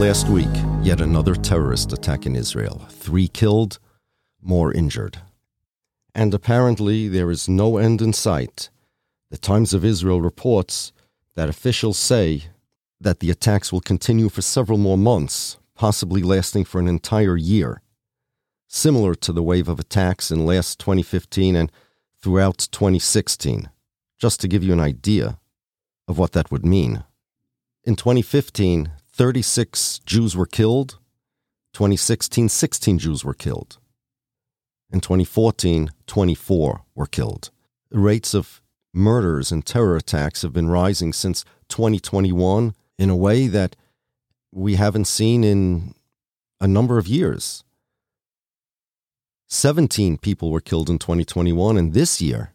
Last week, yet another terrorist attack in Israel. Three killed, more injured. And apparently, there is no end in sight. The Times of Israel reports that officials say that the attacks will continue for several more months, possibly lasting for an entire year, similar to the wave of attacks in last 2015 and throughout 2016, just to give you an idea of what that would mean. In 2015, 36 Jews were killed. 2016, 16 Jews were killed. In 2014, 24 were killed. The rates of murders and terror attacks have been rising since 2021 in a way that we haven't seen in a number of years. 17 people were killed in 2021, and this year,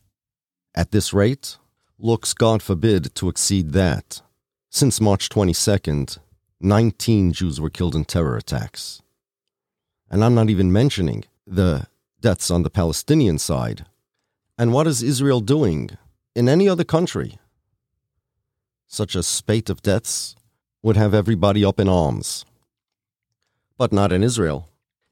at this rate, looks, God forbid, to exceed that. Since March 22nd, 19 Jews were killed in terror attacks. And I'm not even mentioning the deaths on the Palestinian side. And what is Israel doing in any other country? Such a spate of deaths would have everybody up in arms. But not in Israel.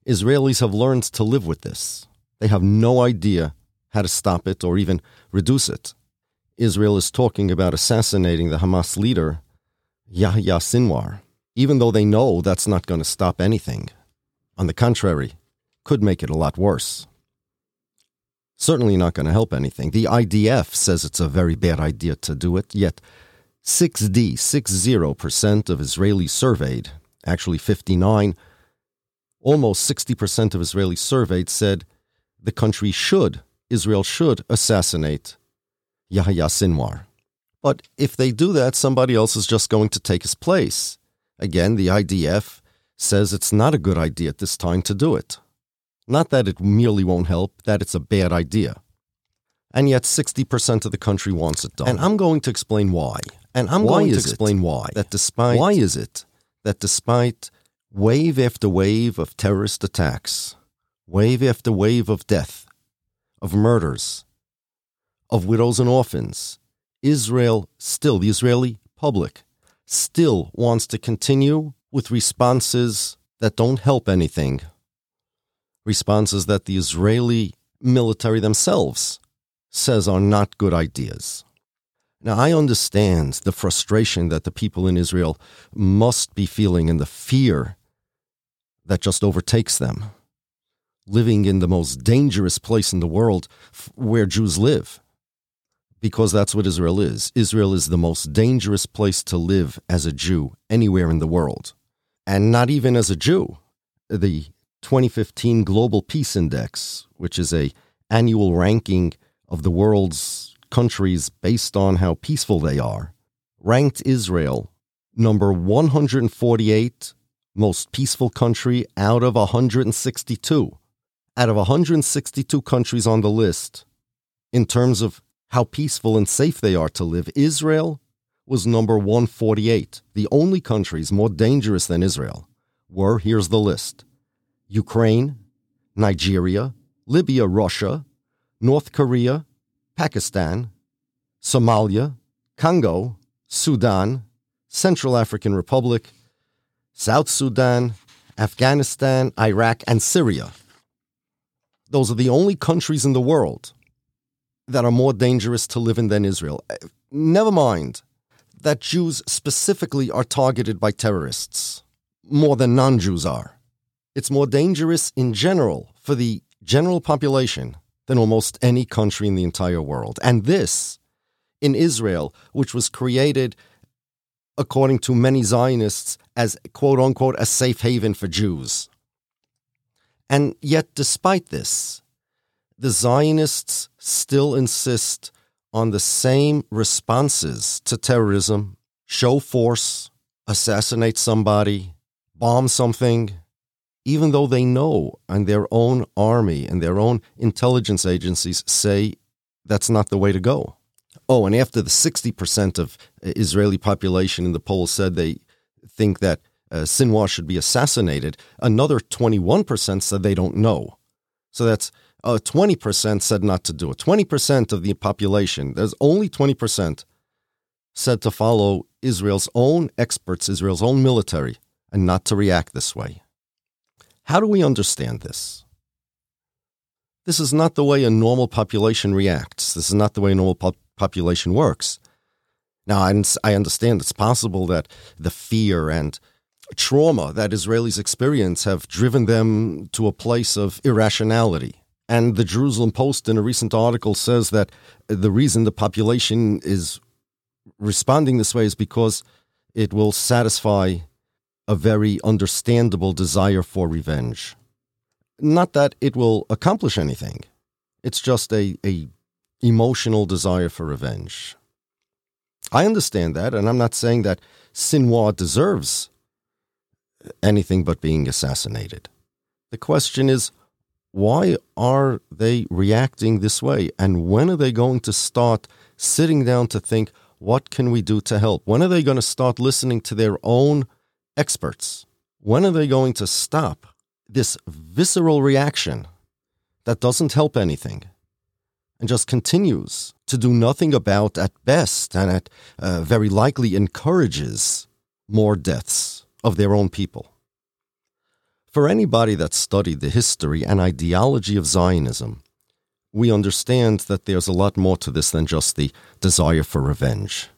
Israelis have learned to live with this. They have no idea how to stop it or even reduce it. Israel is talking about assassinating the Hamas leader Yahya Sinwar, even though they know that's not going to stop anything. On the contrary, could make it a lot worse. Certainly not going to help anything. The IDF says it's a very bad idea to do it, yet 6D, 60% of Israelis surveyed, actually 59, almost 60% of Israelis surveyed said the country should, Israel should assassinate Yahya Sinwar. But if they do that, somebody else is just going to take his place. Again, the IDF says it's not a good idea at this time to do it. Not that it merely won't help, that it's a bad idea. And yet 60% of the country wants it done. And I'm going to explain why. And I'm why going to explain why. That despite Why is it that despite wave after wave of terrorist attacks, wave after wave of death, of murders, of widows and orphans, Israel still, the Israeli public, still wants to continue with responses that don't help anything. Responses that the Israeli military themselves says are not good ideas. Now, I understand the frustration that the people in Israel must be feeling and the fear that just overtakes them, living in the most dangerous place in the world where Jews live because that's what Israel is. Israel is the most dangerous place to live as a Jew anywhere in the world. And not even as a Jew. The 2015 Global Peace Index, which is a annual ranking of the world's countries based on how peaceful they are, ranked Israel number 148 most peaceful country out of 162. Out of 162 countries on the list, in terms of how peaceful and safe they are to live, Israel was number 148. The only countries more dangerous than Israel were here's the list Ukraine, Nigeria, Libya, Russia, North Korea, Pakistan, Somalia, Congo, Sudan, Central African Republic, South Sudan, Afghanistan, Iraq, and Syria. Those are the only countries in the world that are more dangerous to live in than Israel. Uh, never mind that Jews specifically are targeted by terrorists more than non Jews are. It's more dangerous in general for the general population than almost any country in the entire world. And this, in Israel, which was created, according to many Zionists, as quote unquote a safe haven for Jews. And yet, despite this, the Zionists still insist on the same responses to terrorism show force, assassinate somebody, bomb something, even though they know and their own army and their own intelligence agencies say that's not the way to go. Oh, and after the 60% of Israeli population in the poll said they think that uh, Sinwar should be assassinated, another 21% said they don't know. So that's uh, 20% said not to do it. 20% of the population, there's only 20% said to follow Israel's own experts, Israel's own military, and not to react this way. How do we understand this? This is not the way a normal population reacts. This is not the way a normal po- population works. Now, I understand it's possible that the fear and trauma that Israelis experience have driven them to a place of irrationality. And the Jerusalem Post, in a recent article, says that the reason the population is responding this way is because it will satisfy a very understandable desire for revenge. Not that it will accomplish anything. It's just a, a emotional desire for revenge. I understand that, and I'm not saying that Sinwar deserves anything but being assassinated. The question is, why are they reacting this way? And when are they going to start sitting down to think, what can we do to help? When are they going to start listening to their own experts? When are they going to stop this visceral reaction that doesn't help anything and just continues to do nothing about at best and at uh, very likely encourages more deaths of their own people? For anybody that studied the history and ideology of Zionism, we understand that there's a lot more to this than just the desire for revenge.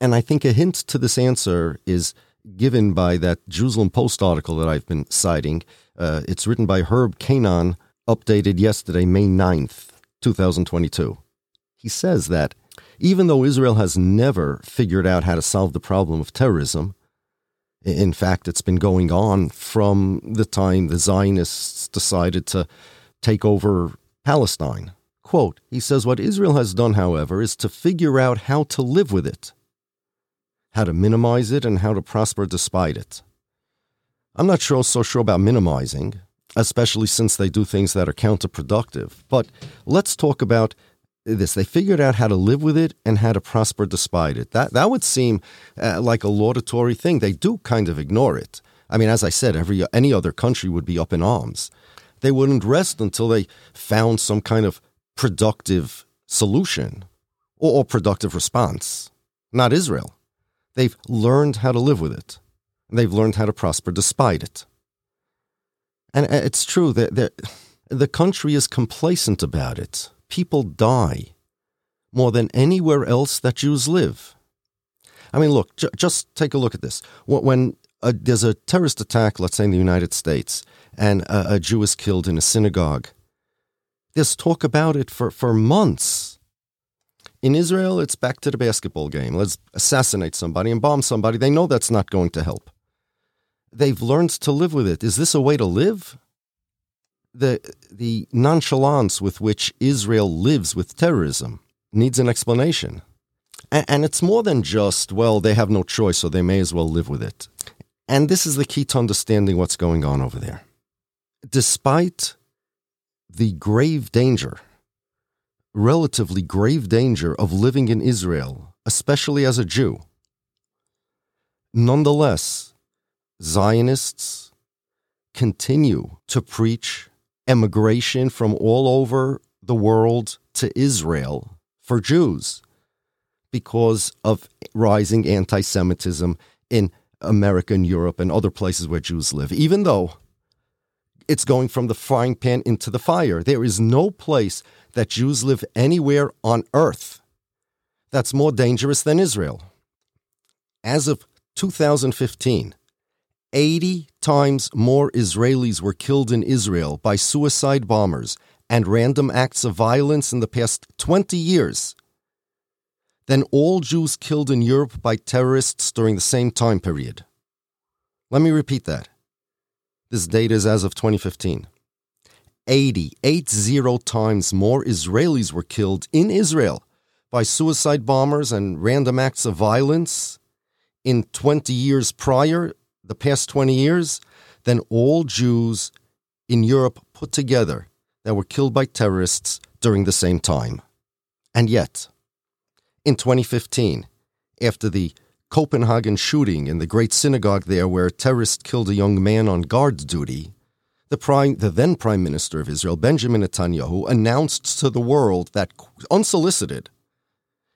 And I think a hint to this answer is given by that Jerusalem Post article that I've been citing. Uh, it's written by Herb Keinon, updated yesterday, May 9th, 2022. He says that even though Israel has never figured out how to solve the problem of terrorism, in fact, it's been going on from the time the Zionists decided to take over Palestine. Quote, he says, What Israel has done, however, is to figure out how to live with it how to minimize it, and how to prosper despite it. I'm not sure so sure about minimizing, especially since they do things that are counterproductive. But let's talk about this. They figured out how to live with it and how to prosper despite it. That that would seem uh, like a laudatory thing. They do kind of ignore it. I mean, as I said, every any other country would be up in arms. They wouldn't rest until they found some kind of productive solution or, or productive response. Not Israel. They've learned how to live with it. They've learned how to prosper despite it. And uh, it's true that the country is complacent about it. People die more than anywhere else that Jews live. I mean, look, ju- just take a look at this. When there's a terrorist attack, let's say in the United States, and a, a Jew is killed in a synagogue, there's talk about it for, for months. In Israel, it's back to the basketball game. Let's assassinate somebody and bomb somebody. They know that's not going to help. They've learned to live with it. Is this a way to live? The, the nonchalance with which Israel lives with terrorism needs an explanation. And, and it's more than just, well, they have no choice, so they may as well live with it. And this is the key to understanding what's going on over there. Despite the grave danger relatively grave danger of living in Israel, especially as a Jew. Nonetheless, Zionists continue to preach emigration from all over the world to Israel for Jews because of rising anti Semitism in America and Europe and other places where Jews live, even though it's going from the frying pan into the fire. There is no place that Jews live anywhere on earth that's more dangerous than Israel. As of 2015, 80 times more Israelis were killed in Israel by suicide bombers and random acts of violence in the past 20 years than all Jews killed in Europe by terrorists during the same time period. Let me repeat that. This data is as of 2015. 80, 80 times more Israelis were killed in Israel by suicide bombers and random acts of violence in 20 years prior, the past 20 years, than all Jews in Europe put together that were killed by terrorists during the same time. And yet, in 2015, after the Copenhagen shooting in the Great Synagogue there, where a terrorist killed a young man on guard duty, the, prime, the then Prime Minister of Israel, Benjamin Netanyahu, announced to the world that, unsolicited,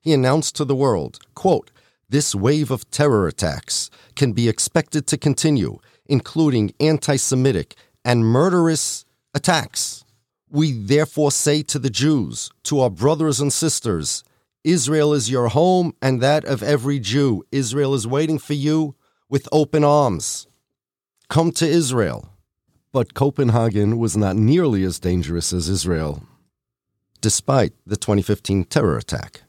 he announced to the world, quote, this wave of terror attacks can be expected to continue, including anti Semitic and murderous attacks. We therefore say to the Jews, to our brothers and sisters, Israel is your home and that of every Jew. Israel is waiting for you with open arms. Come to Israel. But Copenhagen was not nearly as dangerous as Israel, despite the 2015 terror attack.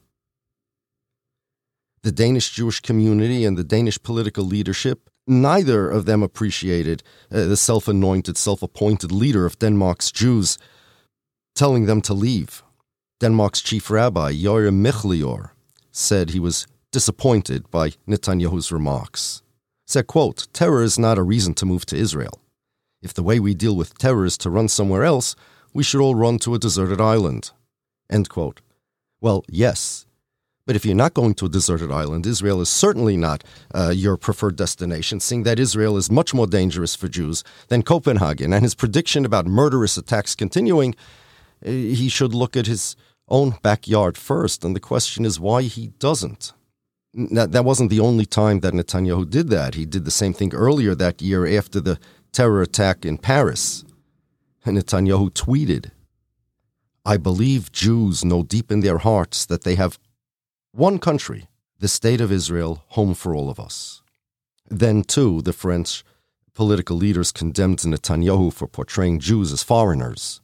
The Danish Jewish community and the Danish political leadership, neither of them appreciated uh, the self anointed, self appointed leader of Denmark's Jews telling them to leave. Denmark's chief rabbi, Yair Melchior, said he was disappointed by Netanyahu's remarks. Said, quote, Terror is not a reason to move to Israel. If the way we deal with terror is to run somewhere else, we should all run to a deserted island. End quote. Well, yes. But if you're not going to a deserted island, Israel is certainly not uh, your preferred destination, seeing that Israel is much more dangerous for Jews than Copenhagen. And his prediction about murderous attacks continuing, uh, he should look at his own backyard first. And the question is why he doesn't. Now, that wasn't the only time that Netanyahu did that. He did the same thing earlier that year after the terror attack in Paris. And Netanyahu tweeted, I believe Jews know deep in their hearts that they have one country, the State of Israel, home for all of us. Then, too, the French political leaders condemned Netanyahu for portraying Jews as foreigners.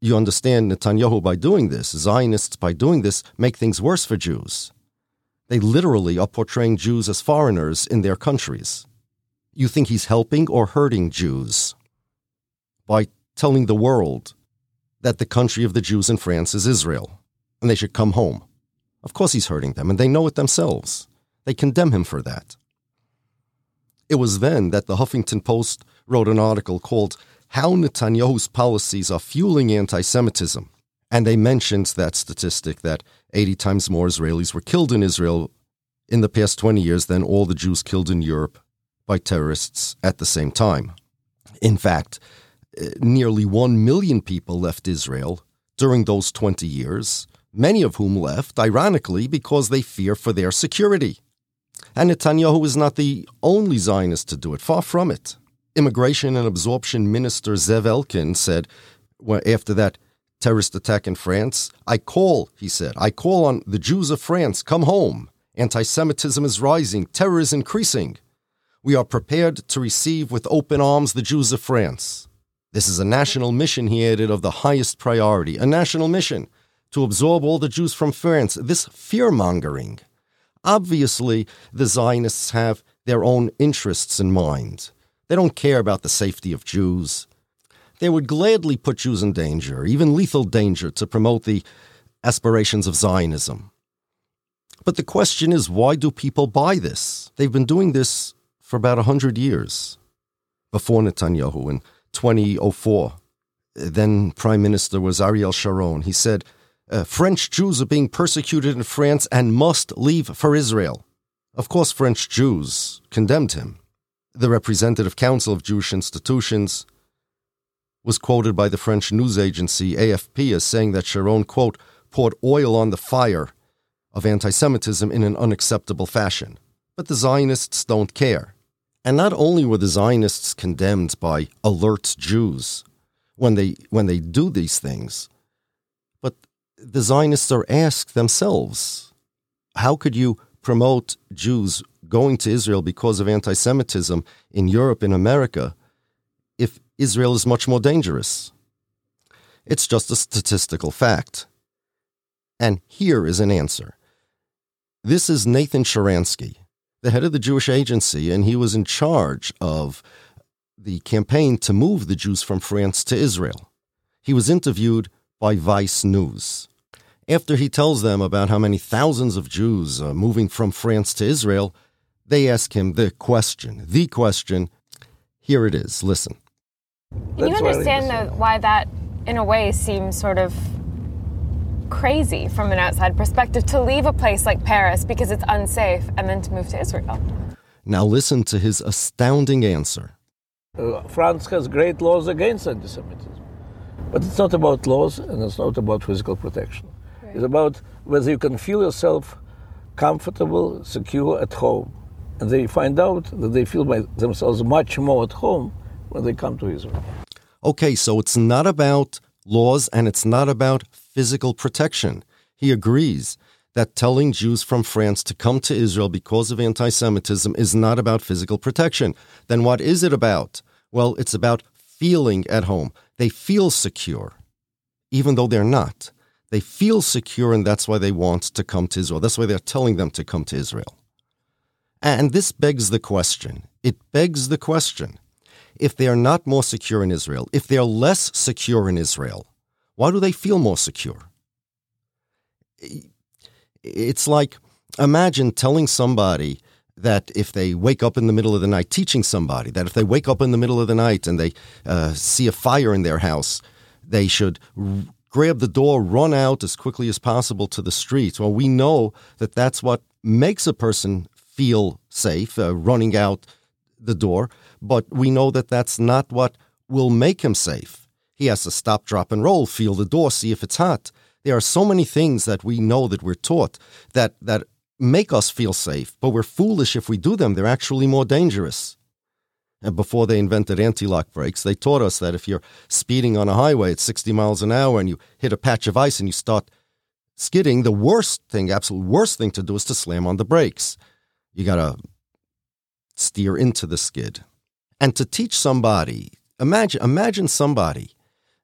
You understand Netanyahu by doing this, Zionists by doing this, make things worse for Jews. They literally are portraying Jews as foreigners in their countries. You think he's helping or hurting Jews by telling the world that the country of the Jews in France is Israel and they should come home. Of course, he's hurting them, and they know it themselves. They condemn him for that. It was then that the Huffington Post wrote an article called how Netanyahu's policies are fueling anti Semitism. And they mentioned that statistic that 80 times more Israelis were killed in Israel in the past 20 years than all the Jews killed in Europe by terrorists at the same time. In fact, eh, nearly 1 million people left Israel during those 20 years, many of whom left, ironically, because they fear for their security. And Netanyahu is not the only Zionist to do it, far from it. Immigration and Absorption Minister Zev Elkin said after that terrorist attack in France, I call, he said, I call on the Jews of France, come home. Anti Semitism is rising, terror is increasing. We are prepared to receive with open arms the Jews of France. This is a national mission, he added, of the highest priority. A national mission to absorb all the Jews from France. This fear mongering. Obviously, the Zionists have their own interests in mind. They don't care about the safety of Jews. They would gladly put Jews in danger, even lethal danger, to promote the aspirations of Zionism. But the question is why do people buy this? They've been doing this for about 100 years. Before Netanyahu in 2004, then Prime Minister was Ariel Sharon. He said, uh, French Jews are being persecuted in France and must leave for Israel. Of course, French Jews condemned him the representative council of Jewish institutions, was quoted by the French news agency AFP as saying that Sharon, quote, poured oil on the fire of anti Semitism in an unacceptable fashion. But the Zionists don't care. And not only were the Zionists condemned by alert Jews when they, when they do these things, the Zionists are asked themselves how could you promote Jews going to Israel because of anti Semitism in Europe and America if Israel is much more dangerous? It's just a statistical fact. And here is an answer. This is Nathan Sharansky, the head of the Jewish Agency, and he was in charge of the campaign to move the Jews from France to Israel. He was interviewed by Vice News. After he tells them about how many thousands of Jews are moving from France to Israel, they ask him the question, the question. Here it is. Listen. Can you understand though why that, in a way, seems sort of crazy from an outside perspective to leave a place like Paris because it's unsafe and then to move to Israel? Now listen to his astounding answer. Uh, France has great laws against anti-Semitism, but it's not about laws and it's not about physical protection. It's about whether you can feel yourself comfortable, secure at home. And they find out that they feel by themselves much more at home when they come to Israel. Okay, so it's not about laws and it's not about physical protection. He agrees that telling Jews from France to come to Israel because of anti Semitism is not about physical protection. Then what is it about? Well, it's about feeling at home. They feel secure, even though they're not. They feel secure, and that's why they want to come to Israel. That's why they're telling them to come to Israel. And this begs the question it begs the question if they are not more secure in Israel, if they are less secure in Israel, why do they feel more secure? It's like imagine telling somebody that if they wake up in the middle of the night, teaching somebody that if they wake up in the middle of the night and they uh, see a fire in their house, they should grab the door, run out as quickly as possible to the street. Well, we know that that's what makes a person feel safe, uh, running out the door, but we know that that's not what will make him safe. He has to stop, drop, and roll, feel the door, see if it's hot. There are so many things that we know that we're taught that, that make us feel safe, but we're foolish if we do them. They're actually more dangerous. And before they invented anti lock brakes, they taught us that if you're speeding on a highway at 60 miles an hour and you hit a patch of ice and you start skidding, the worst thing, absolute worst thing to do is to slam on the brakes. You got to steer into the skid. And to teach somebody, imagine, imagine somebody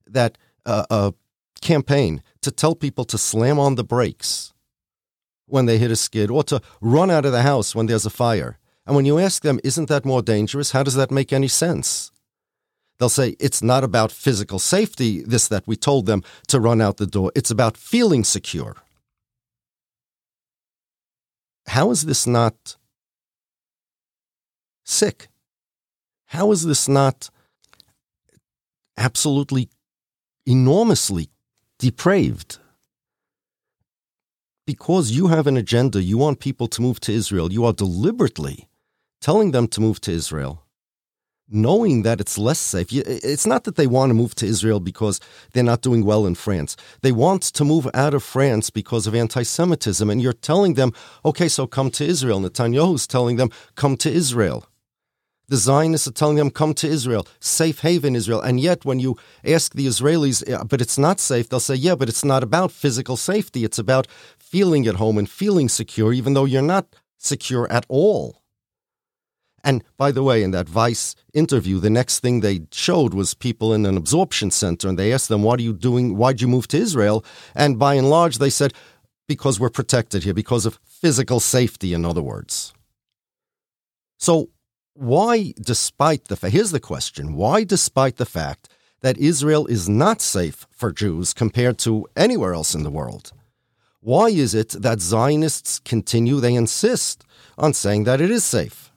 that uh, a campaign to tell people to slam on the brakes when they hit a skid or to run out of the house when there's a fire. And when you ask them, isn't that more dangerous? How does that make any sense? They'll say, it's not about physical safety, this that we told them to run out the door. It's about feeling secure. How is this not sick? How is this not absolutely enormously depraved? Because you have an agenda, you want people to move to Israel, you are deliberately telling them to move to Israel, knowing that it's less safe. It's not that they want to move to Israel because they're not doing well in France. They want to move out of France because of anti Semitism. And you're telling them, okay, so come to Israel. Netanyahu's telling them, come to Israel. The Zionists are telling them, come to Israel, safe haven Israel. And yet, when you ask the Israelis, but it's not safe, they'll say, yeah, but it's not about physical safety. It's about feeling at home and feeling secure, even though you're not secure at all. And by the way, in that Vice interview, the next thing they showed was people in an absorption center, and they asked them, What are you doing? Why'd you move to Israel? And by and large, they said, Because we're protected here, because of physical safety, in other words. So, why, despite the fact, here's the question why, despite the fact that Israel is not safe for Jews compared to anywhere else in the world, why is it that Zionists continue, they insist on saying that it is safe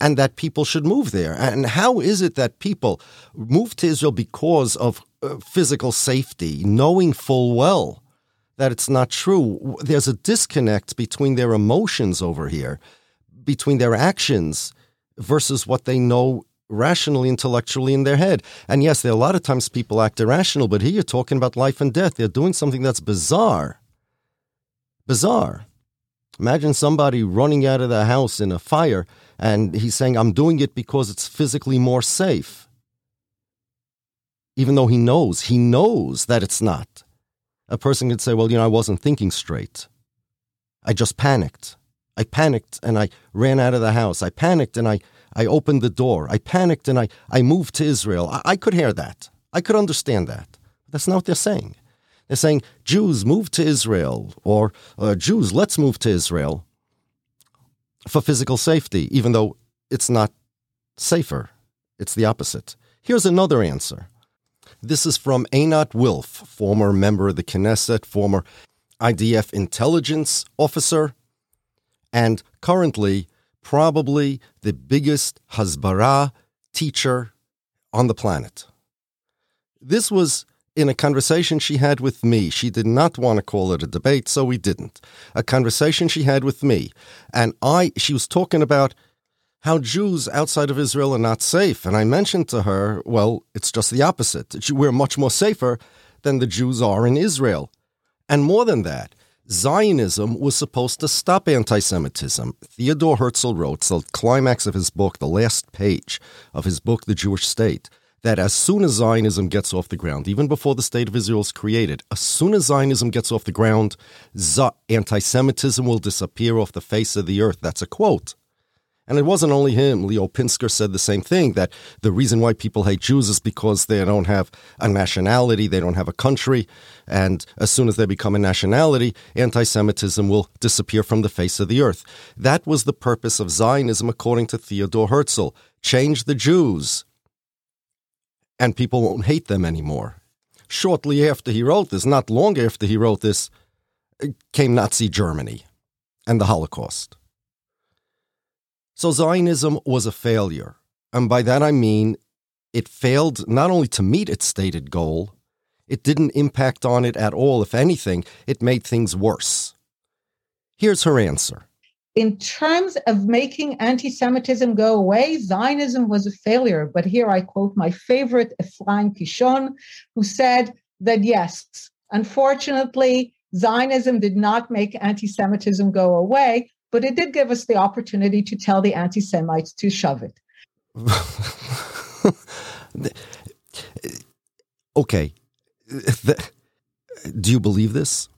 and that people should move there? And how is it that people move to Israel because of uh, physical safety, knowing full well that it's not true? There's a disconnect between their emotions over here between their actions versus what they know rationally, intellectually in their head. And yes, there are a lot of times people act irrational, but here you're talking about life and death. They're doing something that's bizarre. Bizarre. Imagine somebody running out of the house in a fire and he's saying, I'm doing it because it's physically more safe. Even though he knows, he knows that it's not. A person could say, Well, you know, I wasn't thinking straight. I just panicked. I panicked and I ran out of the house. I panicked and I, I opened the door. I panicked and I, I moved to Israel. I, I could hear that. I could understand that. That's not what they're saying. They're saying, Jews, move to Israel, or uh, Jews, let's move to Israel for physical safety, even though it's not safer. It's the opposite. Here's another answer. This is from Einat Wilf, former member of the Knesset, former IDF intelligence officer, and currently probably the biggest Hasbara teacher on the planet. This was in a conversation she had with me. She did not want to call it a debate, so we didn't. A conversation she had with me. And I she was talking about how Jews outside of Israel are not safe. And I mentioned to her, well, it's just the opposite. We're much more safer than the Jews are in Israel. And more than that, Zionism was supposed to stop anti Semitism. Theodore Herzl wrote, the climax of his book, the last page of his book, The Jewish State, that as soon as Zionism gets off the ground, even before the State of Israel is created, as soon as Zionism gets off the ground, anti Semitism will disappear off the face of the earth. That's a quote. And it wasn't only him. Leo Pinsker said the same thing that the reason why people hate Jews is because they don't have a nationality, they don't have a country. And as soon as they become a nationality, anti Semitism will disappear from the face of the earth. That was the purpose of Zionism, according to Theodore Herzl change the Jews, and people won't hate them anymore. Shortly after he wrote this, not long after he wrote this, came Nazi Germany and the Holocaust. So Zionism was a failure. And by that I mean it failed not only to meet its stated goal, it didn't impact on it at all. If anything, it made things worse. Here's her answer. In terms of making anti Semitism go away, Zionism was a failure. But here I quote my favorite, Ephraim Kishon, who said that yes, unfortunately, Zionism did not make anti Semitism go away, but it did give us the opportunity to tell the anti Semites to shove it. okay. Do you believe this?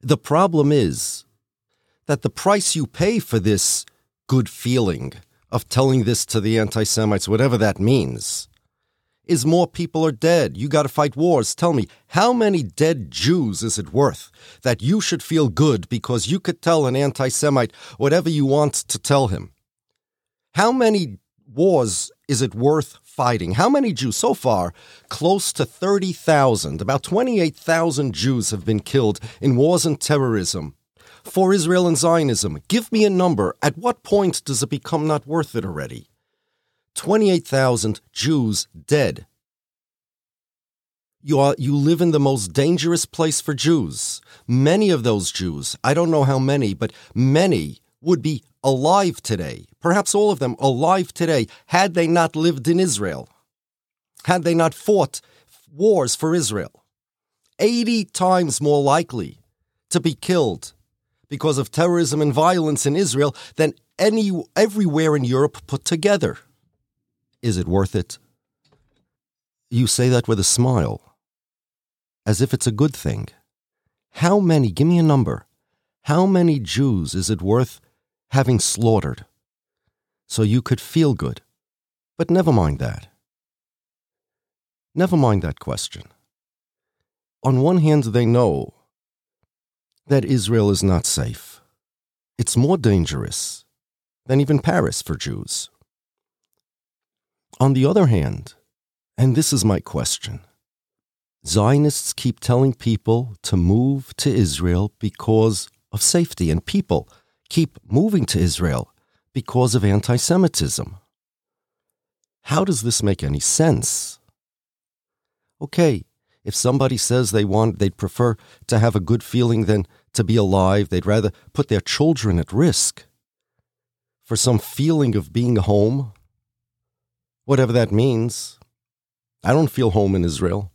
The problem is that the price you pay for this good feeling of telling this to the anti Semites, whatever that means, is more people are dead. You got to fight wars. Tell me, how many dead Jews is it worth that you should feel good because you could tell an anti Semite whatever you want to tell him? How many wars is it worth fighting? How many Jews? So far, close to 30,000, about 28,000 Jews have been killed in wars and terrorism for Israel and Zionism. Give me a number. At what point does it become not worth it already? 28,000 Jews dead. You, are, you live in the most dangerous place for Jews. Many of those Jews, I don't know how many, but many would be alive today, perhaps all of them alive today, had they not lived in Israel, had they not fought wars for Israel. 80 times more likely to be killed because of terrorism and violence in Israel than any everywhere in Europe put together. Is it worth it? You say that with a smile, as if it's a good thing. How many, give me a number, how many Jews is it worth having slaughtered so you could feel good? But never mind that. Never mind that question. On one hand, they know that Israel is not safe. It's more dangerous than even Paris for Jews. On the other hand, and this is my question, Zionists keep telling people to move to Israel because of safety, and people keep moving to Israel because of anti Semitism. How does this make any sense? Okay, if somebody says they want, they'd prefer to have a good feeling than to be alive, they'd rather put their children at risk for some feeling of being home, whatever that means. I don't feel home in Israel.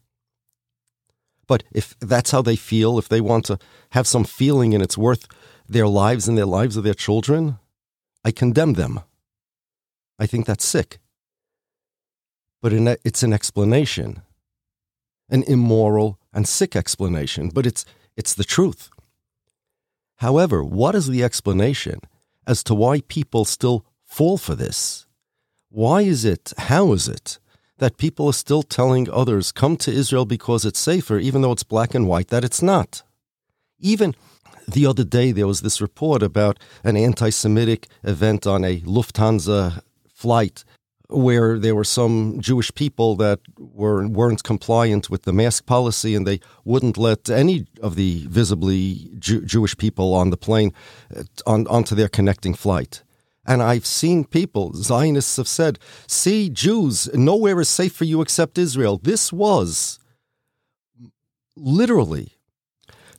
But if that's how they feel, if they want to have some feeling and it's worth their lives and their lives of their children, I condemn them. I think that's sick. But it's an explanation, an immoral and sick explanation, but it's, it's the truth. However, what is the explanation as to why people still fall for this? Why is it, how is it, that people are still telling others, come to Israel because it's safer, even though it's black and white, that it's not? Even the other day, there was this report about an anti Semitic event on a Lufthansa flight where there were some Jewish people that were, weren't compliant with the mask policy and they wouldn't let any of the visibly Jew, Jewish people on the plane uh, on, onto their connecting flight. And I've seen people, Zionists have said, see, Jews, nowhere is safe for you except Israel. This was literally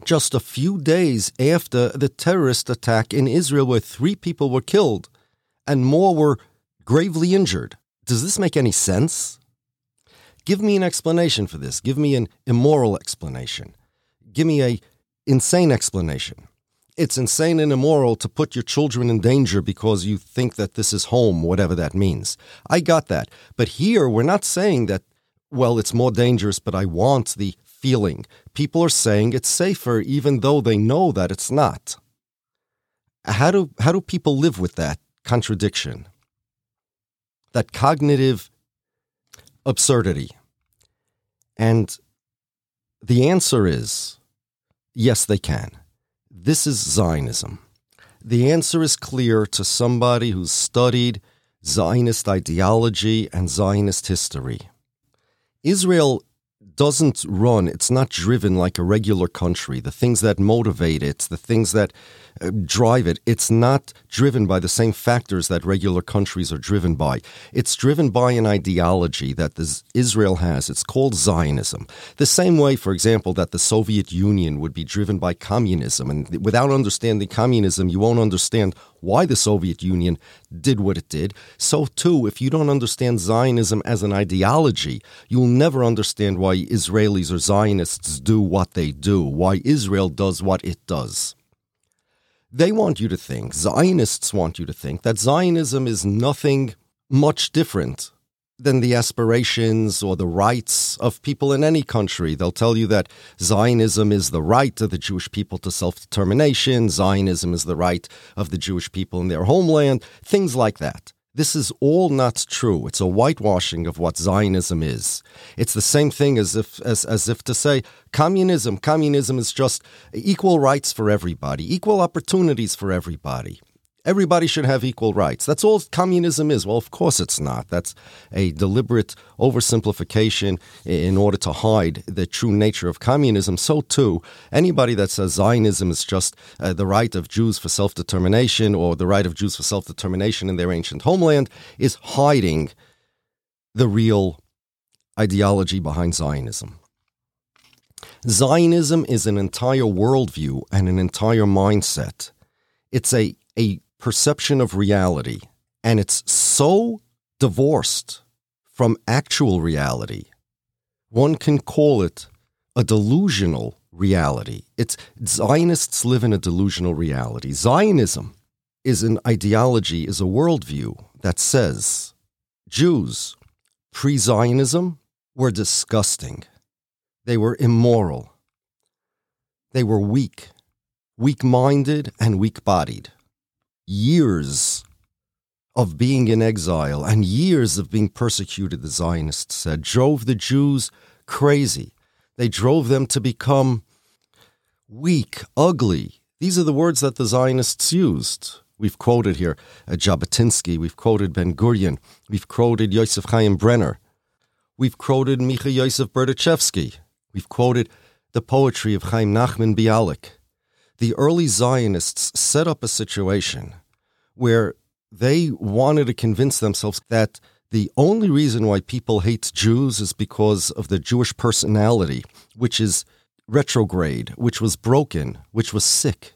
just a few days after the terrorist attack in Israel, where three people were killed and more were gravely injured. Does this make any sense? Give me an explanation for this. Give me an immoral explanation. Give me a insane explanation. it's insane and immoral to put your children in danger because you think that this is home, whatever that means. I got that. But here, we're not saying that, well, it's more dangerous, but I want the feeling. People are saying it's safer even though they know that it's not. How do, how do people live with that contradiction? That cognitive absurdity. And the answer is yes, they can. This is Zionism. The answer is clear to somebody who's studied Zionist ideology and Zionist history. Israel doesn't run, it's not driven like a regular country. The things that motivate it, the things that Uh, drive it, it's not driven by the same factors that regular countries are driven by. It's driven by an ideology that Israel has. It's called Zionism. The same way, for example, that the Soviet Union would be driven by communism. And without understanding communism, you won't understand why the Soviet Union did what it did. So, too, if you don't understand Zionism as an ideology, you'll never understand why Israelis or Zionists do what they do, why Israel does what it does. They want you to think, Zionists want you to think, that Zionism is nothing much different than the aspirations or the rights of people in any country. They'll tell you that Zionism is the right of the Jewish people to self determination, Zionism is the right of the Jewish people in their homeland, things like that. This is all not true. It's a whitewashing of what Zionism is. It's the same thing as if as, as if to say communism, communism is just equal rights for everybody, equal opportunities for everybody. Everybody should have equal rights. That's all communism is. Well, of course it's not. That's a deliberate oversimplification in order to hide the true nature of communism. So, too, anybody that says Zionism is just uh, the right of Jews for self determination or the right of Jews for self determination in their ancient homeland is hiding the real ideology behind Zionism. Zionism is an entire worldview and an entire mindset. It's a, a perception of reality, and it's so divorced from actual reality. One can call it a delusional reality. It's Zionists live in a delusional reality. Zionism is an ideology, is a worldview that says Jews pre Zionism were disgusting. They were immoral. They were weak, weak minded, and weak bodied years of being in exile and years of being persecuted, the Zionists said, drove the Jews crazy. They drove them to become weak, ugly. These are the words that the Zionists used. We've quoted here uh, Jabotinsky, we've quoted Ben Gurion, we've quoted Yosef Chaim Brenner, we've quoted Micha Yosef Berdichevsky, we've quoted the poetry of Chaim Nachman Bialik the early Zionists set up a situation where they wanted to convince themselves that the only reason why people hate Jews is because of the Jewish personality, which is retrograde, which was broken, which was sick.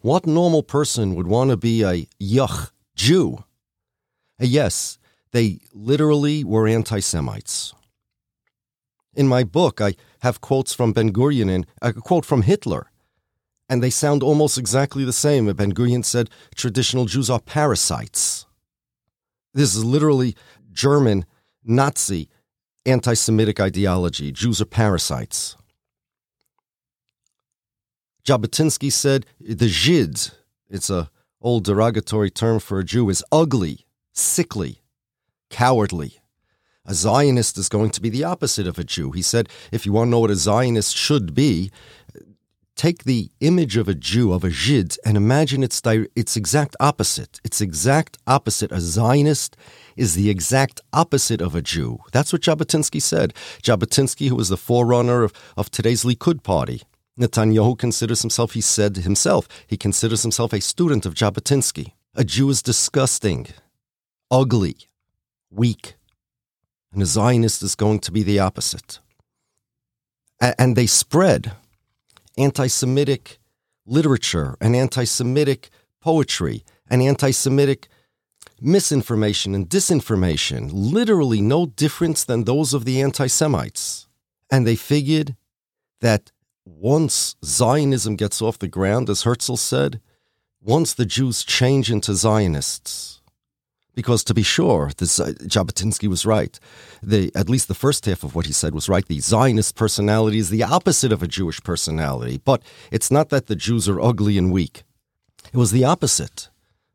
What normal person would want to be a yuck Jew? Uh, yes, they literally were anti Semites. In my book, I have quotes from Ben Gurion and uh, a quote from Hitler and they sound almost exactly the same. Ben Gurion said traditional Jews are parasites. This is literally German Nazi anti Semitic ideology. Jews are parasites. Jabotinsky said the Zhid, it's a old derogatory term for a Jew, is ugly, sickly, cowardly. A Zionist is going to be the opposite of a Jew. He said, if you want to know what a Zionist should be, take the image of a Jew, of a Zhid, and imagine its, its exact opposite. Its exact opposite. A Zionist is the exact opposite of a Jew. That's what Jabotinsky said. Jabotinsky, who was the forerunner of, of today's Likud party. Netanyahu considers himself, he said himself, he considers himself a student of Jabotinsky. A Jew is disgusting, ugly, weak. And a Zionist is going to be the opposite. and they spread anti Semitic literature and anti Semitic poetry and anti Semitic misinformation and disinformation, literally no difference than those of the anti Semites. And they figured that once Zionism gets off the ground, as Herzl said, once the Jews change into Zionists, because to be sure, this, uh, Jabotinsky was right. The, at least the first half of what he said was right. The Zionist personality is the opposite of a Jewish personality, but it's not that the Jews are ugly and weak. It was the opposite,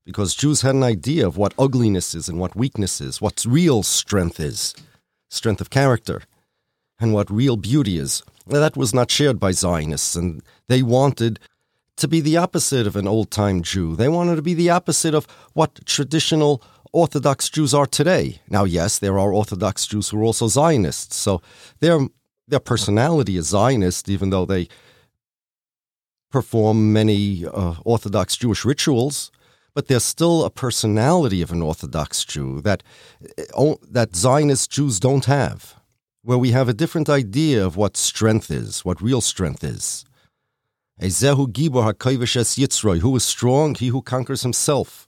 because Jews had an idea of what ugliness is and what weakness is, what real strength is, strength of character, and what real beauty is. That was not shared by Zionists, and they wanted to be the opposite of an old time Jew. They wanted to be the opposite of what traditional Orthodox Jews are today. Now, yes, there are Orthodox Jews who are also Zionists, so their their personality is Zionist, even though they perform many uh, Orthodox Jewish rituals. But there's still a personality of an Orthodox Jew that uh, that Zionist Jews don't have, where we have a different idea of what strength is, what real strength is. Ezehu gibor hakoivish es yitzroi, who is strong, he who conquers himself.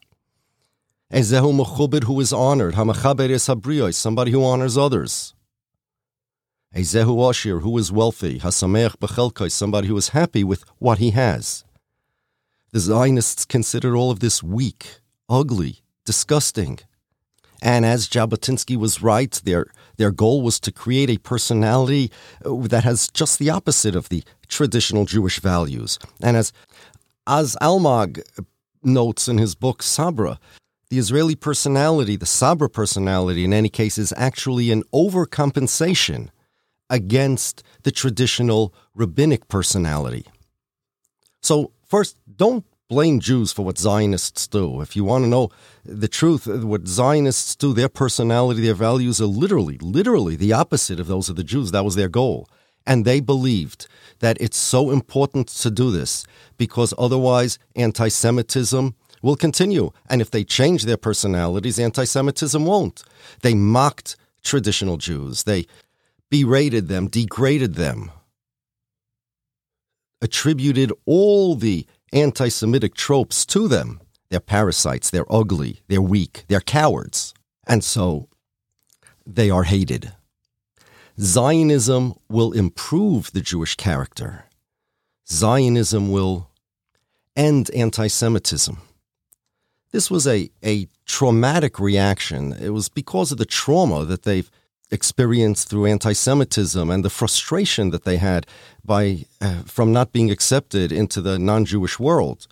Ezehu mechubed, who is honored, hamachaber es habrioi, somebody who honors others. Ezehu oshir, who is wealthy, hasameach bechelkoi, somebody who is happy with what he has. The Zionists considered all of this weak, ugly, disgusting. And as Jabotinsky was right, their, their goal was to create a personality uh, that has just the opposite of the traditional Jewish values. And as, as Almog notes in his book Sabra, the Israeli personality, the Sabra personality, in any case, is actually an overcompensation against the traditional rabbinic personality. So, first, don't blame Jews for what Zionists do. If you want to know the truth, what Zionists do, their personality, their values are literally, literally the opposite of those of the Jews. That was their goal. And they believed that it's so important to do this because otherwise anti Semitism will continue. And if they change their personalities, anti Semitism won't. They mocked traditional Jews, they berated them, degraded them, attributed all the anti Semitic tropes to them. They're parasites, they're ugly, they're weak, they're cowards. And so they are hated. Zionism will improve the Jewish character. Zionism will end anti Semitism. This was a, a traumatic reaction. It was because of the trauma that they've experienced through anti Semitism and the frustration that they had by, uh, from not being accepted into the non Jewish world.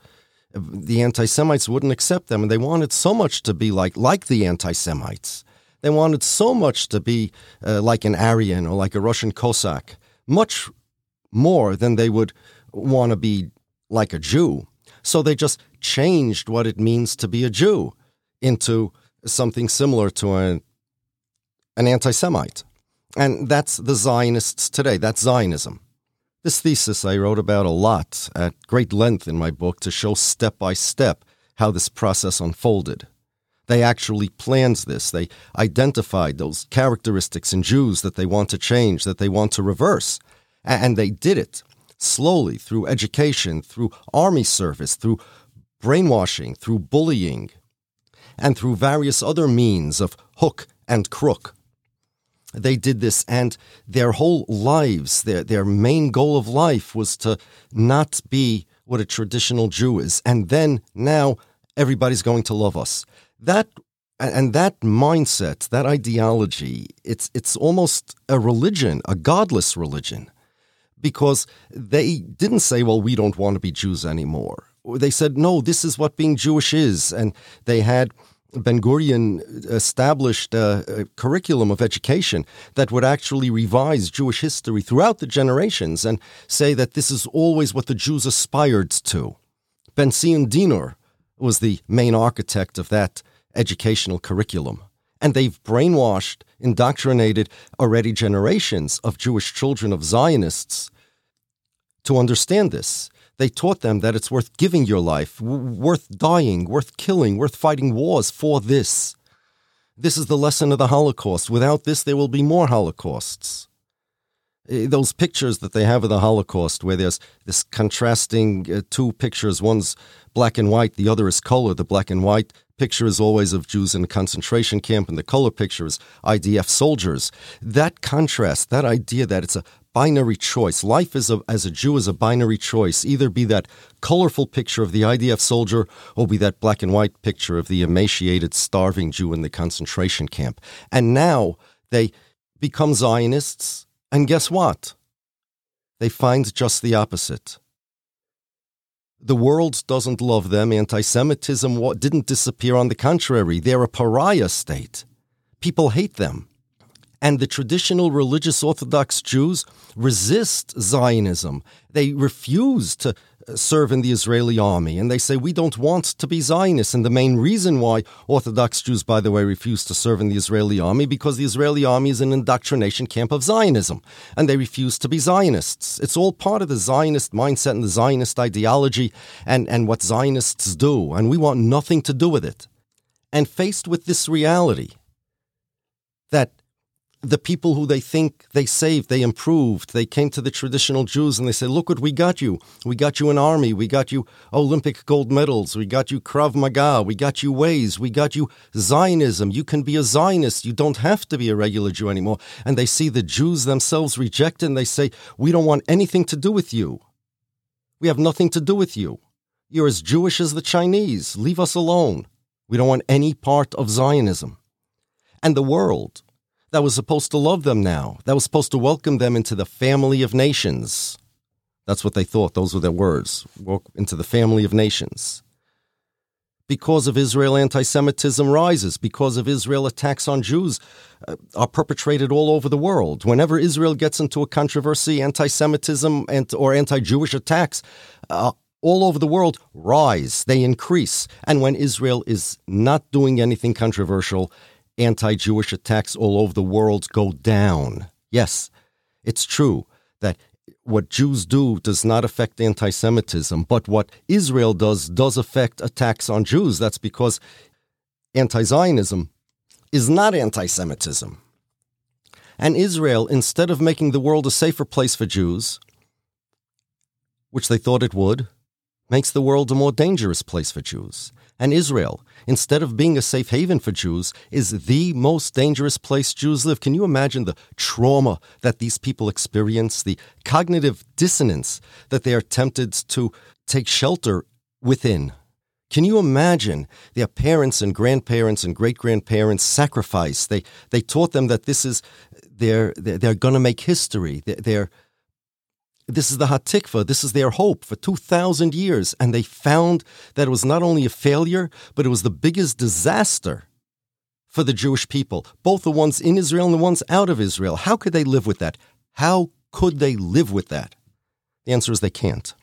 The anti Semites wouldn't accept them, and they wanted so much to be like, like the anti Semites. They wanted so much to be uh, like an Aryan or like a Russian Cossack, much more than they would want to be like a Jew. So they just changed what it means to be a Jew into something similar to a, an anti Semite. And that's the Zionists today. That's Zionism. This thesis I wrote about a lot at great length in my book to show step by step how this process unfolded. They actually planned this. They identified those characteristics in Jews that they want to change, that they want to reverse. And they did it slowly through education, through army service, through brainwashing, through bullying, and through various other means of hook and crook. They did this, and their whole lives, their, their main goal of life was to not be what a traditional Jew is. And then now everybody's going to love us that and that mindset, that ideology, it's it's almost a religion, a godless religion, because they didn't say, "Well, we don't want to be Jews anymore." They said, "No, this is what being Jewish is," and they had Ben Gurion established a, a, curriculum of education that would actually revise Jewish history throughout the generations and say that this is always what the Jews aspired to. Ben Zion Dinur was the main architect of that educational curriculum. And they've brainwashed, indoctrinated already generations of Jewish children of Zionists to understand this. They taught them that it's worth giving your life, worth dying, worth killing, worth fighting wars for this. This is the lesson of the Holocaust. Without this, there will be more Holocausts. Those pictures that they have of the Holocaust, where there's this contrasting uh, two pictures, one's black and white, the other is color. The black and white picture is always of Jews in a concentration camp, and the color picture is IDF soldiers. That contrast, that idea that it's a binary choice. Life is a, as a Jew is a binary choice. Either be that colorful picture of the IDF soldier or be that black and white picture of the emaciated, starving Jew in the concentration camp. And now they become Zionists, and guess what? They find just the opposite. The world doesn't love them. Anti Semitism didn't disappear. On the contrary, they're a pariah state. People hate them. And the traditional religious Orthodox Jews resist Zionism. They refuse to uh, serve in the Israeli army, and they say, We don't want to be Zionists. And the main reason why Orthodox Jews, by the way, refuse to serve in the Israeli army, because the Israeli army is an indoctrination camp of Zionism, and they refuse to be Zionists. It's all part of the Zionist mindset and the Zionist ideology and, and what Zionists do, and we want nothing to do with it. And faced with this reality, that the people who they think they saved, they improved. They came to the traditional Jews and they said, Look what we got you. We got you an army. We got you Olympic gold medals. We got you Krav Maga. We got you Waze. We got you Zionism. You can be a Zionist. You don't have to be a regular Jew anymore. And they see the Jews themselves rejected and they say, We don't want anything to do with you. We have nothing to do with you. You're as Jewish as the Chinese. Leave us alone. We don't want any part of Zionism. And the world, that was supposed to love them now, that was supposed to welcome them into the family of nations. That's what they thought. Those were their words. Walk into the family of nations. Because of Israel, anti Semitism rises. Because of Israel, attacks on Jews uh, are perpetrated all over the world. Whenever Israel gets into a controversy, anti Semitism and, or anti Jewish attacks uh, all over the world rise, they increase. And when Israel is not doing anything controversial, anti Jewish attacks all over the world go down. Yes, it's true that what Jews do does not affect anti Semitism, but what Israel does does affect attacks on Jews. That's because anti Zionism is not anti Semitism. And Israel, instead of making the world a safer place for Jews, which they thought it would, makes the world a more dangerous place for Jews. And Israel, instead of being a safe haven for Jews, is the most dangerous place Jews live. Can you imagine the trauma that these people experience, the cognitive dissonance that they are tempted to take shelter within? Can you imagine their parents and grandparents and great grandparents sacrifice? They, they taught them that this is, they're, they're, they're going to make history. They're, they're this is the Hatikva. This is their hope for 2,000 years. And they found that it was not only a failure, but it was the biggest disaster for the Jewish people, both the ones in Israel and the ones out of Israel. How could they live with that? How could they live with that? The answer is they can't.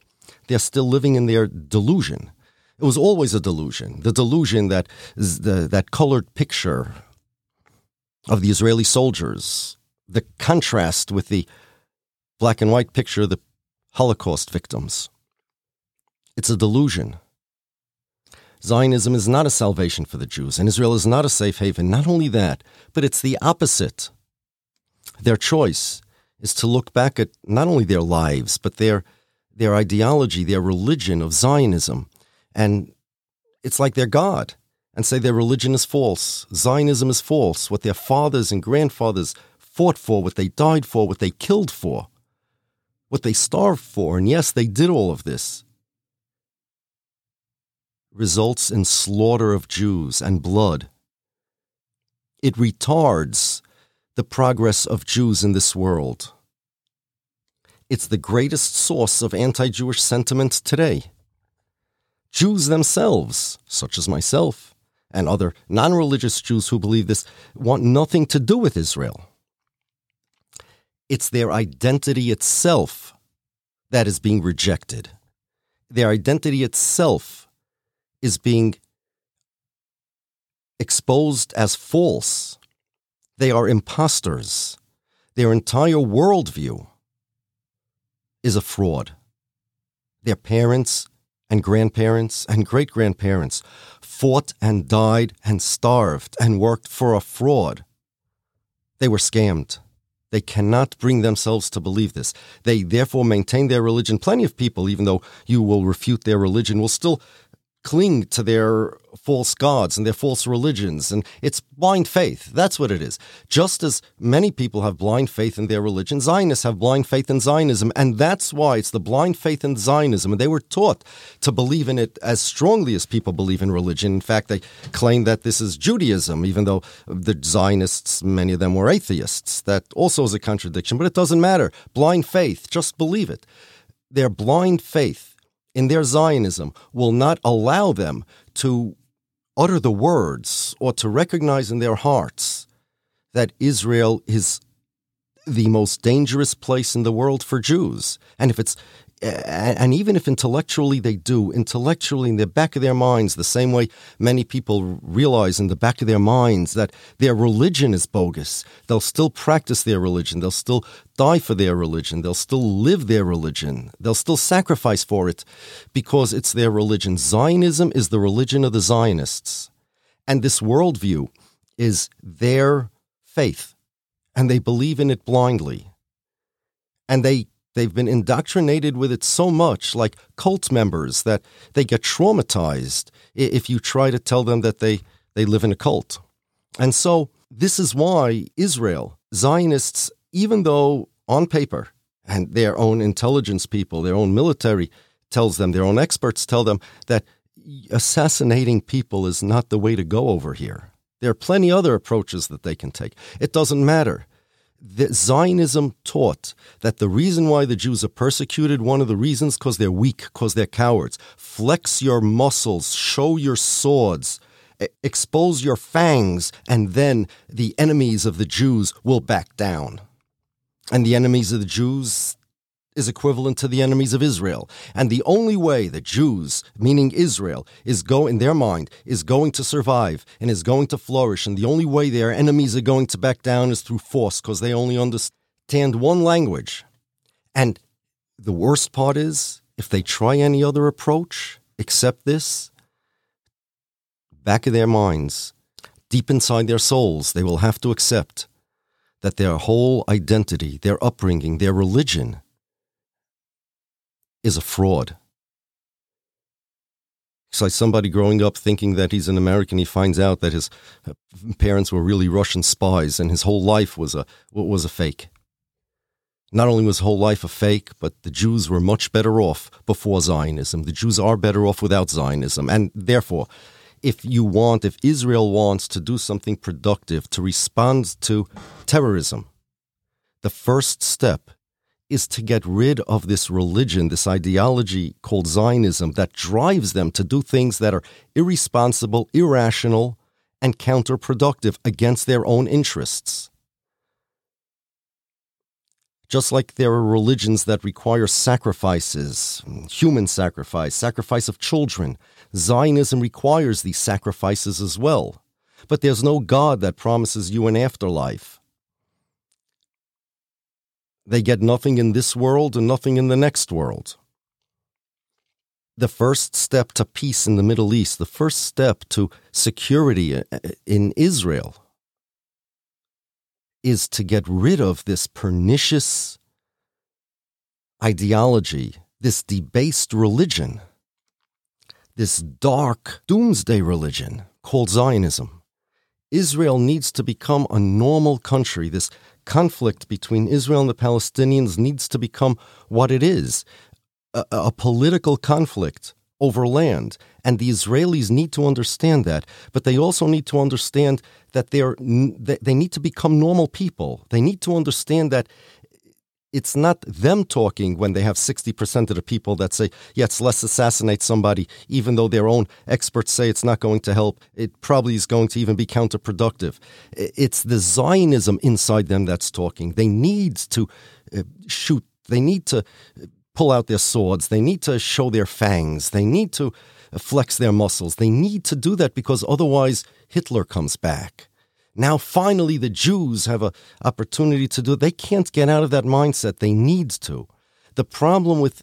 They're still living in their delusion. It was always a delusion. The delusion that the, that colored picture of the Israeli soldiers, the contrast with the black and white picture of the Holocaust victims. It's a delusion. Zionism is not a salvation for the Jews, and Israel is not a safe haven. Not only that, but it's the opposite. Their choice is to look back at not only their lives, but their, their ideology, their religion of Zionism, and it's like their God, and say their religion is false. Zionism is false. What their fathers and grandfathers fought for, what they died for, what they killed for what they starved for, and yes, they did all of this, results in slaughter of Jews and blood. It retards the progress of Jews in this world. It's the greatest source of anti Jewish sentiment today. Jews themselves, such as myself and other non religious Jews who believe this, want nothing to do with Israel. It's their identity itself that is being rejected. Their identity itself is being exposed as false. They are imposters. Their entire worldview is a fraud. Their parents and grandparents and great grandparents fought and died and starved and worked for a fraud. They were scammed. They cannot bring themselves to believe this. They therefore maintain their religion. Plenty of people, even though you will refute their religion, will still cling to their false gods and their false religions. And it's blind faith. That's what it is. Just as many people have blind faith in their religion, Zionists have blind faith in Zionism. And that's why it's the blind faith in Zionism. And they were taught to believe in it as strongly as people believe in religion. In fact, they claim that this is Judaism, even though the Zionists, many of them were atheists. That also is a contradiction, but it doesn't matter. Blind faith, just believe it. Their blind faith in their Zionism will not allow them to utter the words or to recognize in their hearts that Israel is the most dangerous place in the world for Jews. And if it's and even if intellectually they do, intellectually in the back of their minds, the same way many people realize in the back of their minds that their religion is bogus, they'll still practice their religion, they'll still die for their religion, they'll still live their religion, they'll still sacrifice for it because it's their religion. Zionism is the religion of the Zionists. And this worldview is their faith, and they believe in it blindly. And they They've been indoctrinated with it so much, like cult members, that they get traumatized if you try to tell them that they, they live in a cult. And so, this is why Israel, Zionists, even though on paper, and their own intelligence people, their own military tells them, their own experts tell them that assassinating people is not the way to go over here. There are plenty other approaches that they can take. It doesn't matter Zionism taught that the reason why the Jews are persecuted, one of the reasons, because they're weak, because they're cowards. Flex your muscles, show your swords, expose your fangs, and then the enemies of the Jews will back down. And the enemies of the Jews, is equivalent to the enemies of Israel. And the only way that Jews, meaning Israel, is go in their mind is going to survive and is going to flourish. And the only way their enemies are going to back down is through force because they only understand one language. And the worst part is if they try any other approach except this, back of their minds, deep inside their souls, they will have to accept that their whole identity, their upbringing, their religion, is a fraud. It's like somebody growing up thinking that he's an American. He finds out that his uh, parents were really Russian spies, and his whole life was a was a fake. Not only was whole life a fake, but the Jews were much better off before Zionism. The Jews are better off without Zionism, and therefore, if you want, if Israel wants to do something productive to respond to terrorism, the first step is to get rid of this religion, this ideology called Zionism that drives them to do things that are irresponsible, irrational, and counterproductive against their own interests. Just like there are religions that require sacrifices, human sacrifice, sacrifice of children, Zionism requires these sacrifices as well. But there's no God that promises you an afterlife. They get nothing in this world and nothing in the next world. The first step to peace in the Middle East, the first step to security in Israel, is to get rid of this pernicious ideology, this debased religion, this dark doomsday religion called Zionism. Israel needs to become a normal country. This conflict between Israel and the Palestinians needs to become what it is a, a political conflict over land. And the Israelis need to understand that, but they also need to understand that they're they need to become normal people. They need to understand that it's not them talking when they have 60% of the people that say, yes, let's assassinate somebody, even though their own experts say it's not going to help. It probably is going to even be counterproductive. It's the Zionism inside them that's talking. They need to uh, shoot, they need to uh, pull out their swords, they need to show their fangs, they need to uh, flex their muscles. They need to do that because otherwise Hitler comes back. Now, finally, the Jews have an opportunity to do it. They can't get out of that mindset. They need to. The problem with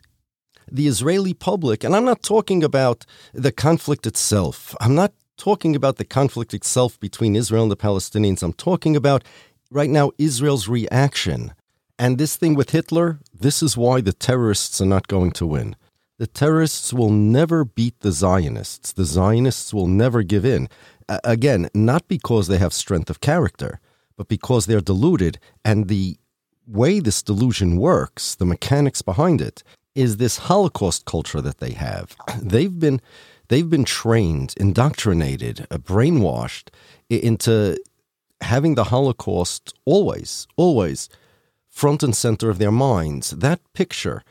the Israeli public, and I'm not talking about the conflict itself, I'm not talking about the conflict itself between Israel and the Palestinians. I'm talking about right now Israel's reaction. And this thing with Hitler, this is why the terrorists are not going to win. The terrorists will never beat the Zionists. The Zionists will never give in. Again, not because they have strength of character, but because they're deluded. And the way this delusion works, the mechanics behind it, is this Holocaust culture that they have. They've been they've been trained, indoctrinated, uh, brainwashed into having the Holocaust always, always front and center of their minds. That picture,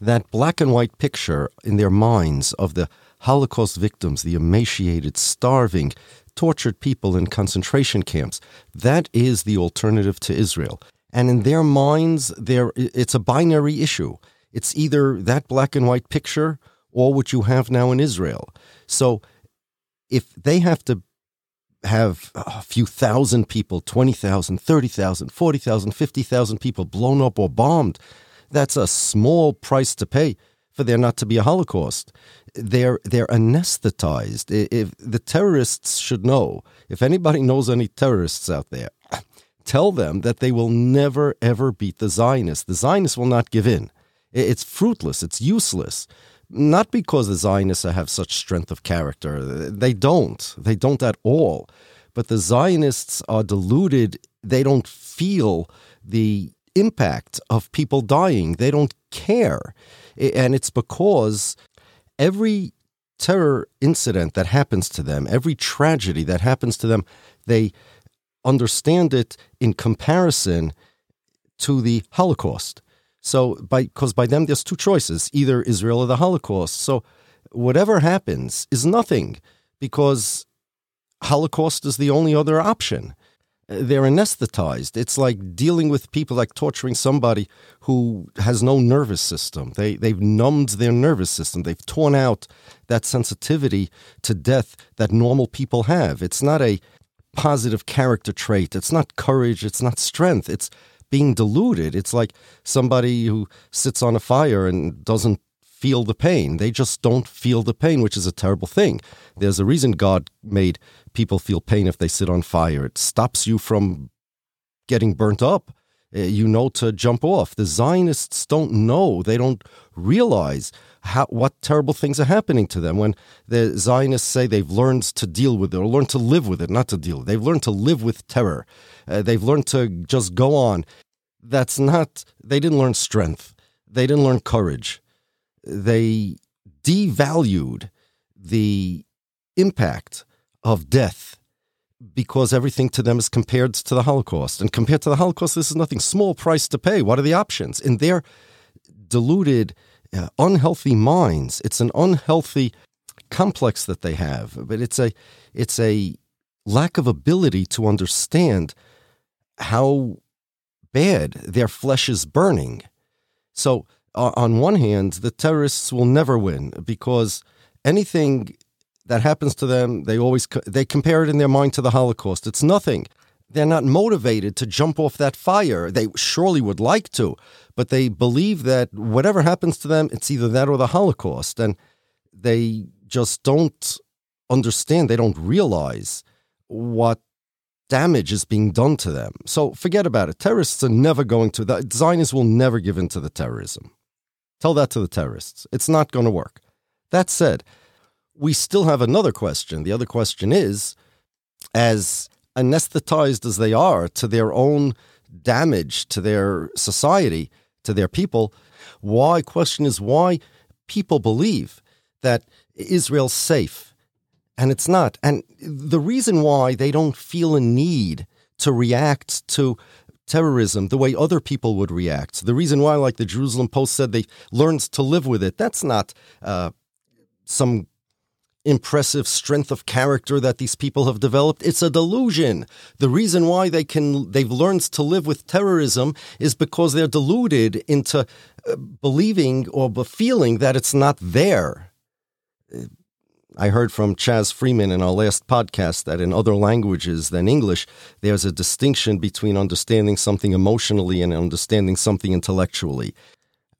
that black and white picture in their minds of the Holocaust victims, the emaciated, starving, tortured people in concentration camps, that is the alternative to Israel. And in their minds, there it's a binary issue. It's either that black and white picture or what you have now in Israel. So if they have to have a few thousand people 20,000, 30,000, 40,000, 50,000 people blown up or bombed. That's a small price to pay for there not to be a Holocaust. They're, they're anesthetized. If the terrorists should know, if anybody knows any terrorists out there, tell them that they will never, ever beat the Zionists. The Zionists will not give in. It's fruitless, it's useless not because the Zionists have such strength of character. They don't. They don't at all. But the Zionists are deluded. They don't feel the impact of people dying. They don't care. And it's because every terror incident that happens to them, every tragedy that happens to them, they understand it in comparison to the Holocaust. So, by because by them there's two choices: either Israel or the Holocaust. So, whatever happens is nothing because Holocaust is the only other option. They're anesthetized. It's like dealing with people like torturing somebody who has no nervous system. They they've numbed their nervous system. They've torn out that sensitivity to death that normal people have. It's not a positive character trait. It's not courage. It's not strength. It's being deluded. It's like somebody who sits on a fire and doesn't feel the pain. They just don't feel the pain, which is a terrible thing. There's a reason God made people feel pain if they sit on fire. It stops you from getting burnt up. Uh, you know to jump off. The Zionists don't know. They don't realize how, what terrible things are happening to them when the Zionists say they've learned to deal with it or learned to live with it, not to deal. They've learned to live with terror. Uh, they've learned to just go on. That's not, they didn't learn strength. They didn't learn courage. They devalued the impact of death because everything to them is compared to the Holocaust. And compared to the Holocaust, this is nothing small price to pay. What are the options? In their deluded, uh, unhealthy minds, it's an unhealthy complex that they have, but it's a it's a lack of ability to understand how bad their flesh is burning. So, on one hand, the terrorists will never win because anything that happens to them, they always they compare it in their mind to the Holocaust. It's nothing. They're not motivated to jump off that fire. They surely would like to, but they believe that whatever happens to them, it's either that or the Holocaust, and they just don't understand. They don't realize what damage is being done to them. So forget about it. Terrorists are never going to, the Zionists will never give in to the terrorism. Tell that to the terrorists. It's not going to work. That said, we still have another question. The other question is as anesthetized as they are to their own damage to their society, to their people, why question is why people believe that Israel's safe and it's not. And the reason why they don't feel a need to react to terrorism the way other people would react, the reason why, like the Jerusalem Post said, they learned to live with it, that's not uh, some impressive strength of character that these people have developed. It's a delusion. The reason why they can they've learned to live with terrorism is because they're deluded into uh, believing or feeling that it's not there I heard from Chas Freeman in our last podcast that in other languages than English, there's a distinction between understanding something emotionally and understanding something intellectually.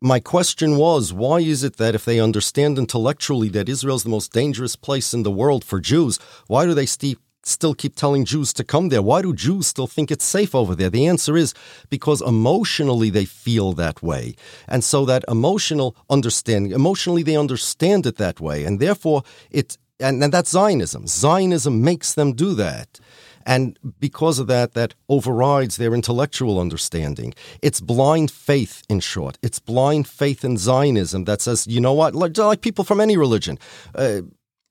My question was why is it that if they understand intellectually that Israel's the most dangerous place in the world for Jews, why do they st- still keep telling Jews to come there? Why do Jews still think it's safe over there? The answer is because emotionally they feel that way. And so that emotional understanding, emotionally they understand it that way. And therefore it, and, and that's Zionism. Zionism makes them do that. And because of that, that overrides their intellectual understanding. It's blind faith, in short. It's blind faith in Zionism that says, you know what, like, like people from any religion. Uh,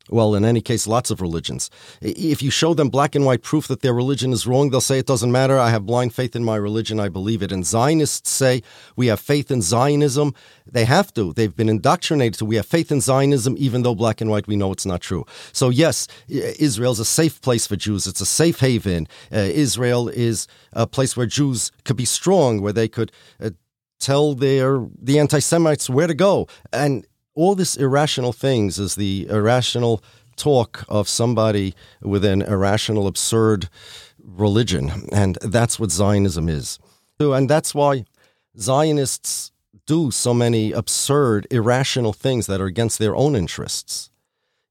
well, in any case, lots of religions. If you show them black and white proof that their religion is wrong, they'll say it doesn't matter. I have blind faith in my religion. I believe it. And Zionists say we have faith in Zionism. They have to. They've been indoctrinated to we have faith in Zionism, even though black and white we know it's not true. So, yes, Israel's a safe place for Jews. It's a safe haven. Uh, Israel is a place where Jews could be strong, where they could. Uh, tell their the anti-Semites where to go, and all this irrational things is the irrational talk of somebody with an irrational, absurd religion. And that's what Zionism is. And that's why Zionists do so many absurd, irrational things that are against their own interests.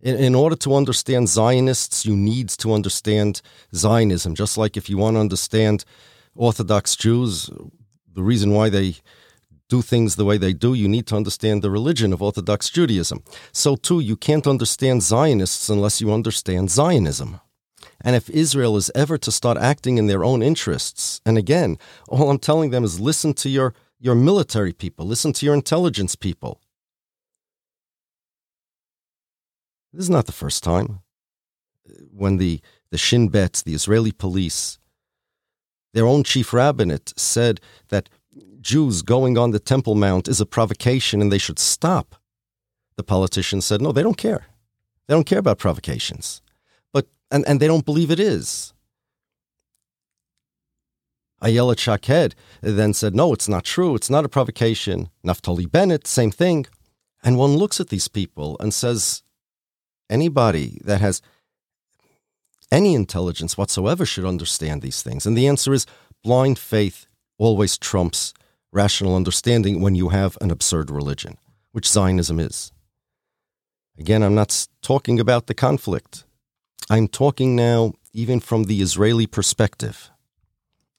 In, in order to understand Zionists, you need to understand Zionism. Just like if you want to understand Orthodox Jews, the reason why they do things the way they do, you need to understand the religion of Orthodox Judaism. So, too, you can't understand Zionists unless you understand Zionism. And if Israel is ever to start acting in their own interests, and again, all I'm telling them is listen to your, your military people, listen to your intelligence people. This is not the first time when the, the Shin Bet, the Israeli police, their own chief rabbinate said that Jews going on the Temple Mount is a provocation and they should stop. The politicians said, no, they don't care. They don't care about provocations. But and, and they don't believe it is. Ayelet Shaked then said, no, it's not true. It's not a provocation. Naftali Bennett, same thing. And one looks at these people and says, anybody that has any intelligence whatsoever should understand these things. And the answer is blind faith always trumps rational understanding when you have an absurd religion, which Zionism is. Again, I'm not talking about the conflict. I'm talking now even from the Israeli perspective.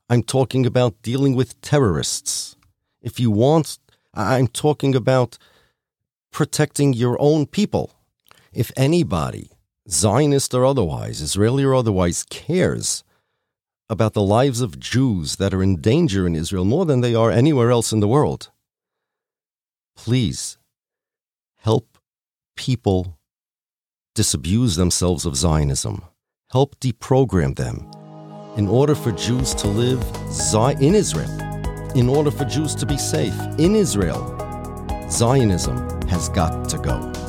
I'm talking about dealing with terrorists. If you want, I'm talking about protecting your own people. If anybody, Zionist or otherwise, Israeli or otherwise, cares about the lives of Jews that are in danger in Israel more than they are anywhere else in the world. Please help people disabuse themselves of Zionism. Help deprogram them in order for Jews to live in Israel, in order for Jews to be safe in Israel. Zionism has got to go.